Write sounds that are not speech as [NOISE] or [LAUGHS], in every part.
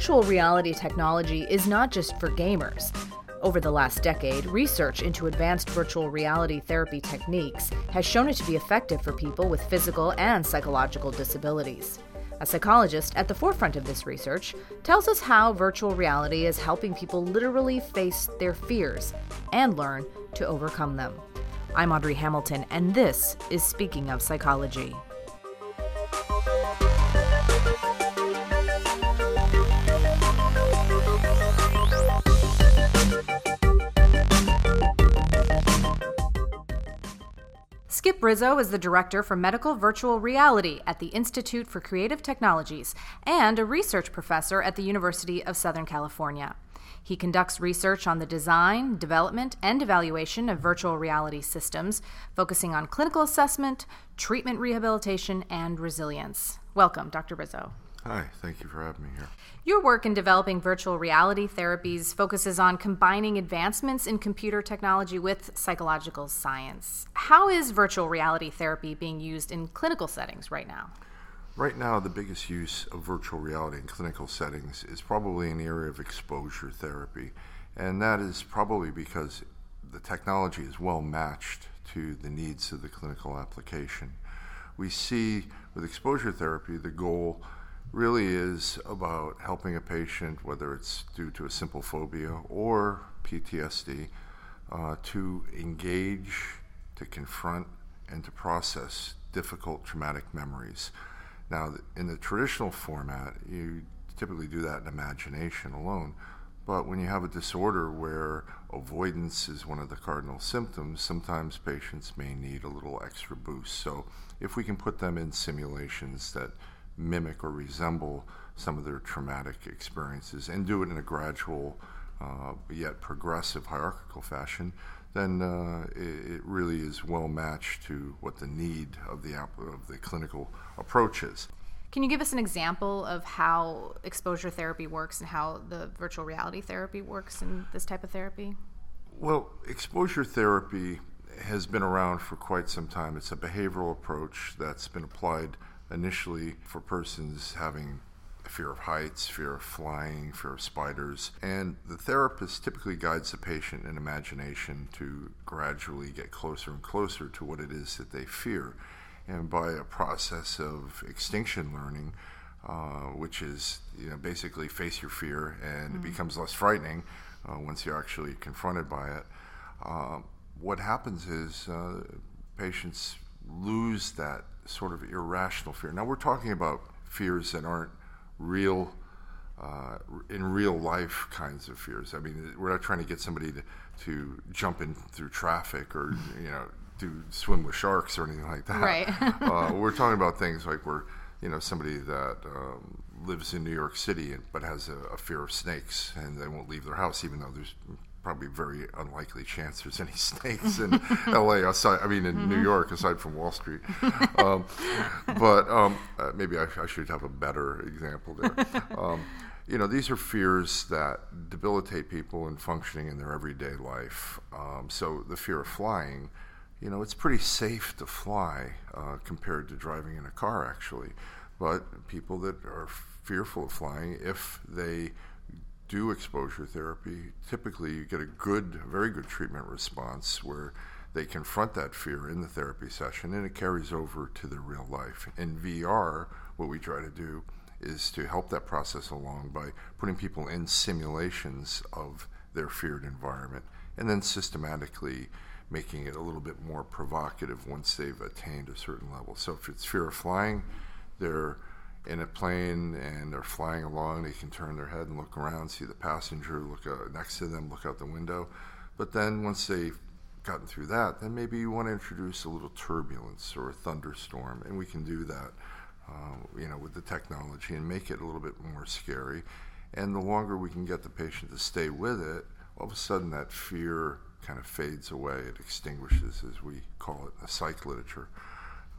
virtual reality technology is not just for gamers. Over the last decade, research into advanced virtual reality therapy techniques has shown it to be effective for people with physical and psychological disabilities. A psychologist at the forefront of this research tells us how virtual reality is helping people literally face their fears and learn to overcome them. I'm Audrey Hamilton, and this is Speaking of Psychology. Skip Rizzo is the director for medical virtual reality at the Institute for Creative Technologies and a research professor at the University of Southern California. He conducts research on the design, development, and evaluation of virtual reality systems, focusing on clinical assessment, treatment rehabilitation, and resilience. Welcome, Dr. Rizzo. Hi, thank you for having me here. Your work in developing virtual reality therapies focuses on combining advancements in computer technology with psychological science. How is virtual reality therapy being used in clinical settings right now? Right now, the biggest use of virtual reality in clinical settings is probably in the area of exposure therapy, and that is probably because the technology is well matched to the needs of the clinical application. We see with exposure therapy the goal really is about helping a patient, whether it's due to a simple phobia or PTSD, uh, to engage, to confront, and to process difficult traumatic memories. Now, in the traditional format, you typically do that in imagination alone. But when you have a disorder where avoidance is one of the cardinal symptoms, sometimes patients may need a little extra boost. So, if we can put them in simulations that mimic or resemble some of their traumatic experiences and do it in a gradual uh, yet progressive hierarchical fashion, then uh, it, it, really is well matched to what the need of the of the clinical approach is. Can you give us an example of how exposure therapy works and how the virtual reality therapy works in this type of therapy? Well, exposure therapy has been around for quite some time. It's a behavioral approach that's been applied initially for persons having fear of heights, fear of flying, fear of spiders. And the therapist typically guides the patient in imagination to gradually get closer and closer to what it is that they fear. And by a process of extinction learning, uh, which is you know basically face your fear and mm-hmm. it becomes less frightening uh, once you're actually confronted by it. Uh, what happens is uh, patients lose that sort of irrational fear. Now we're talking about fears that aren't real, uh, in real life kinds of fears. I mean, we're not trying to get somebody to, to jump in through traffic or you know do swim with sharks or anything like that. Right. [LAUGHS] uh, we're talking about things like where you know somebody that um, lives in New York City but has a, a fear of snakes and they won't leave their house even though there's probably very unlikely chance there's any [LAUGHS] snakes in L.A. aside. I mean, in mm-hmm. New York, aside from Wall Street. Um, but um, uh, maybe I, I, should have a better example there. [LAUGHS] Um, you know, these are fears that debilitate people in functioning in their everyday life. Um, so the fear of flying, you know, it's pretty safe to fly uh, compared to driving in a car, actually. But people that are fearful of flying, if they do exposure therapy, typically you get a good, very good treatment response where they confront that fear in the therapy session and it carries over to their real life. In VR, what we try to do is to help that process along by putting people in simulations of their feared environment and then systematically making it a little bit more provocative once they've attained a certain level. So if it's fear of flying, they're in a plane and they're flying along, they can turn their head and look around, see the passenger, look out next to them, look out the window. But then once they've gotten through that, then maybe you want to introduce a little turbulence or a thunderstorm, and we can do that, uh, you know, with the technology and make it a little bit more scary. And the longer we can get the patient to stay with it, all of a sudden that fear kind of fades away. It extinguishes, as we call it in the psych literature,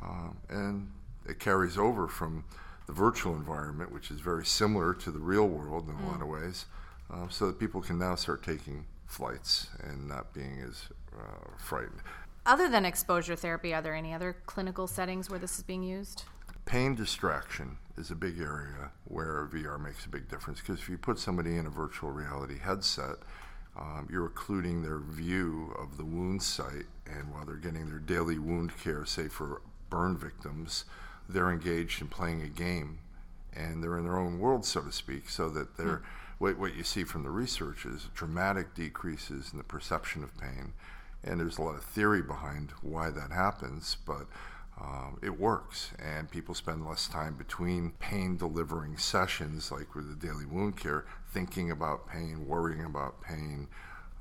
um, and it carries over from the virtual environment, which is very similar to the real world in a mm. lot of ways, uh, so that people can now start taking flights and not being as uh, frightened. Other than exposure therapy, are there any other clinical settings where this is being used? Pain distraction is a big area where VR makes a big difference because if you put somebody in a virtual reality headset, um, you're occluding their view of the wound site, and while they're getting their daily wound care, say for burn victims, they're engaged in playing a game, and they're in their own world, so to speak, so that they're. Mm. What, what you see from the research is dramatic decreases in the perception of pain, and there's a lot of theory behind why that happens, but um, it works, and people spend less time between pain delivering sessions, like with the daily wound care, thinking about pain, worrying about pain.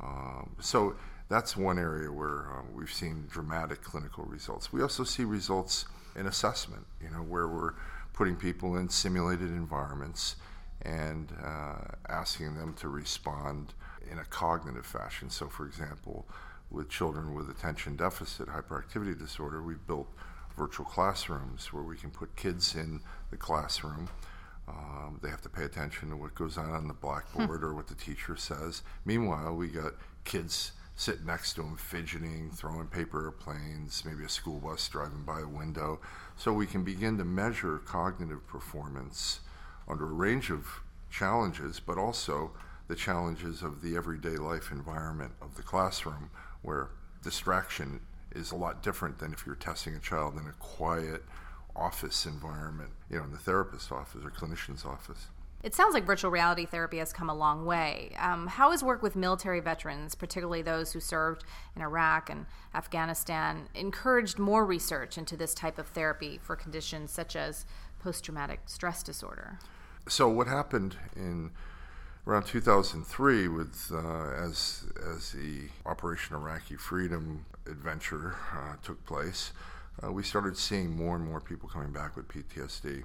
Um, so that's one area where uh, we've seen dramatic clinical results. We also see results in assessment, you know, where we're putting people in simulated environments and uh, asking them to respond in a cognitive fashion. So, for example, with children with attention deficit hyperactivity disorder, we've built virtual classrooms where we can put kids in the classroom. Um, they have to pay attention to what goes on on the blackboard hmm. or what the teacher says. Meanwhile, we got kids sitting next to them, fidgeting, throwing paper airplanes, maybe a school bus driving by a window. So we can begin to measure cognitive performance under a range of challenges, but also the challenges of the everyday life environment of the classroom where distraction is a lot different than if you're testing a child in a quiet office environment, you know, in the therapist's office or clinician's office. It sounds like virtual reality therapy has come a long way. Um, how has work with military veterans, particularly those who served in Iraq and Afghanistan, encouraged more research into this type of therapy for conditions such as post traumatic stress disorder? So, what happened in around 2003, with uh, as as the Operation Iraqi Freedom adventure uh, took place, uh, we started seeing more and more people coming back with PTSD,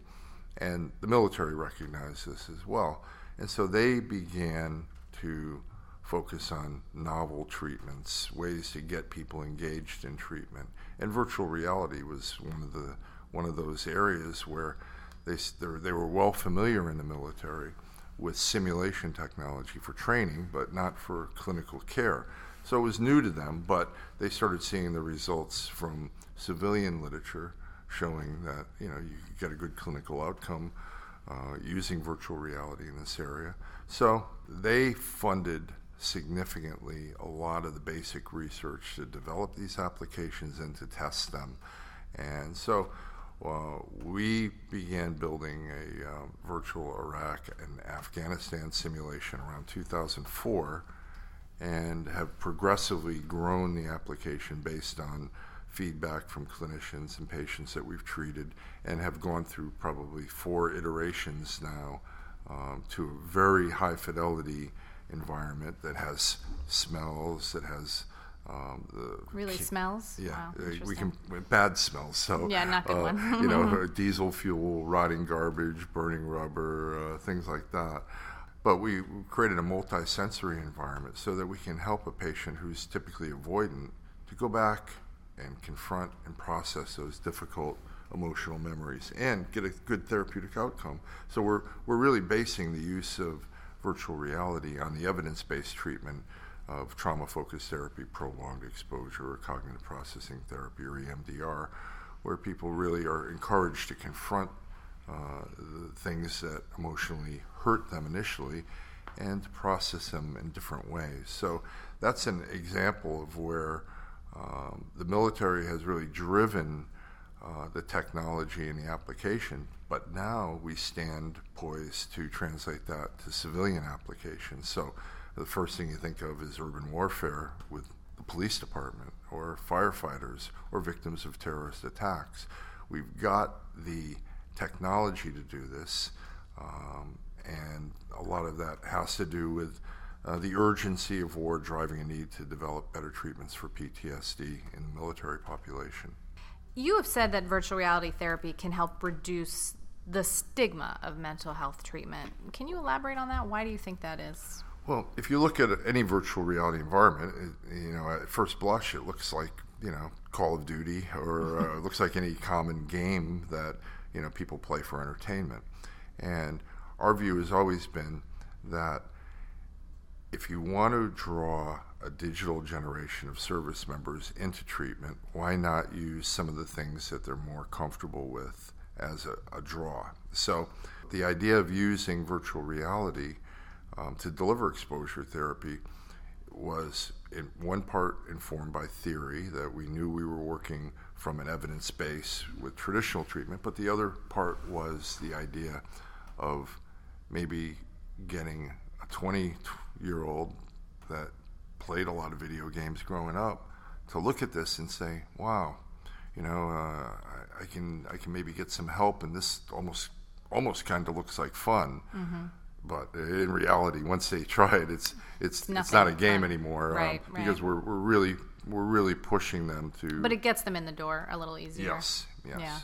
and the military recognized this as well, and so they began to focus on novel treatments, ways to get people engaged in treatment, and virtual reality was one of the one of those areas where they they were well familiar in the military with simulation technology for training, but not for clinical care. So it was new to them, but they started seeing the results from civilian literature showing that you know you get a good clinical outcome uh, using virtual reality in this area. So they funded significantly a lot of the basic research to develop these applications and to test them. And so uh, we began building a uh, virtual Iraq and Afghanistan simulation around 2004 and have progressively grown the application based on feedback from clinicians and patients that we've treated and have gone through probably four iterations now um, to a very high fidelity environment that has smells, that has um, the really smells. Yeah, wow, uh, we can bad smells. So yeah, not good uh, one. [LAUGHS] you know, [LAUGHS] diesel fuel, rotting garbage, burning rubber, uh, things like that. But we created a multi-sensory environment so that we can help a patient who's typically avoidant to go back and confront and process those difficult emotional memories and get a good therapeutic outcome. So we're we're really basing the use of virtual reality on the evidence-based treatment of trauma focused therapy, prolonged exposure, or cognitive processing therapy, or EMDR, where people really are encouraged to confront uh, the things that emotionally hurt them initially and to process them in different ways. So that's an example of where um, the military has really driven uh, the technology and the application, but now we stand poised to translate that to civilian applications. So the first thing you think of is urban warfare with the police department or firefighters or victims of terrorist attacks. We've got the technology to do this, um, and a lot of that has to do with uh, the urgency of war driving a need to develop better treatments for PTSD in the military population. You have said that virtual reality therapy can help reduce the stigma of mental health treatment. Can you elaborate on that? Why do you think that is? Well, if you look at any virtual reality environment, it, you know, at first blush, it looks like you know Call of Duty, or uh, [LAUGHS] it looks like any common game that you know people play for entertainment. And our view has always been that if you want to draw a digital generation of service members into treatment, why not use some of the things that they're more comfortable with as a, a draw. So the idea of using virtual reality um, to deliver exposure therapy was in one part informed by theory that we knew we were working from an evidence base with traditional treatment, but the other part was the idea of maybe getting a 20 year old that played a lot of video games growing up to look at this and say, wow, you know, uh, I, I, can I can maybe get some help, and this almost almost kind of looks like fun. Mm-hmm. But in reality, once they [LAUGHS] try it, it's it's it's not a game fun. anymore, um, right, right. because we're, we're really we're really pushing them to. But it gets them in the door a little easier. Yes, yes. Yeah.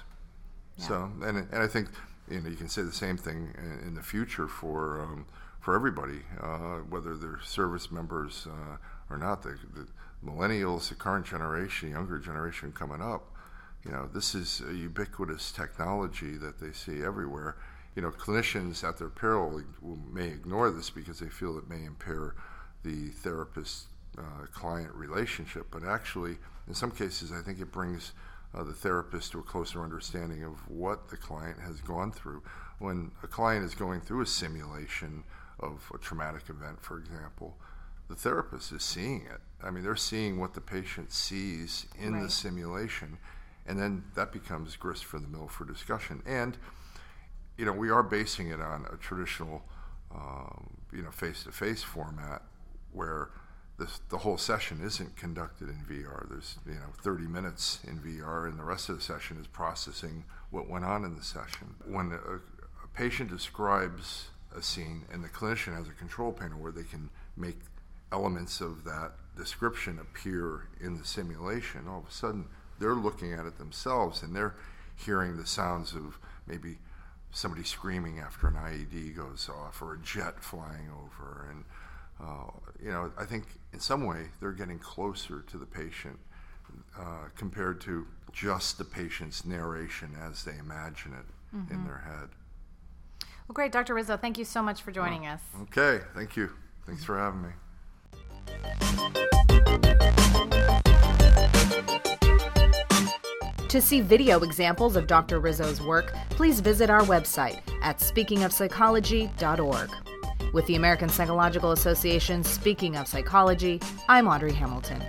So and and I think you know you can say the same thing in, in the future for um, for everybody, uh, whether they're service members uh, or not. The, the millennials, the current generation, younger generation coming up, you know, this is a ubiquitous technology that they see everywhere. You know, clinicians at their peril may ignore this because they feel it may impair the therapist uh, client relationship, but actually, in some cases, I think it brings uh, the therapist to a closer understanding of what the client has gone through. When a client is going through a simulation of a traumatic event, for example, the therapist is seeing it. I mean, they're seeing what the patient sees in right. the simulation and then that becomes grist for the mill for discussion. And you know, we are basing it on a traditional, um, you know, face-to-face format where this, the whole session isn't conducted in VR. There's you know 30 minutes in VR, and the rest of the session is processing what went on in the session. When a, a patient describes a scene, and the clinician has a control panel where they can make elements of that description appear in the simulation, all of a sudden they're looking at it themselves and they're hearing the sounds of maybe somebody screaming after an IED goes off or a jet flying over. And, uh, you know, I think in some way they're getting closer to the patient uh, compared to just the patient's narration as they imagine it mm-hmm. in their head. Well, great. Dr. Rizzo, thank you so much for joining us. Oh, okay. Thank you. Thanks for having me. To see video examples of Dr. Rizzo's work, please visit our website at speakingofpsychology.org. With the American Psychological Association Speaking of Psychology, I'm Audrey Hamilton.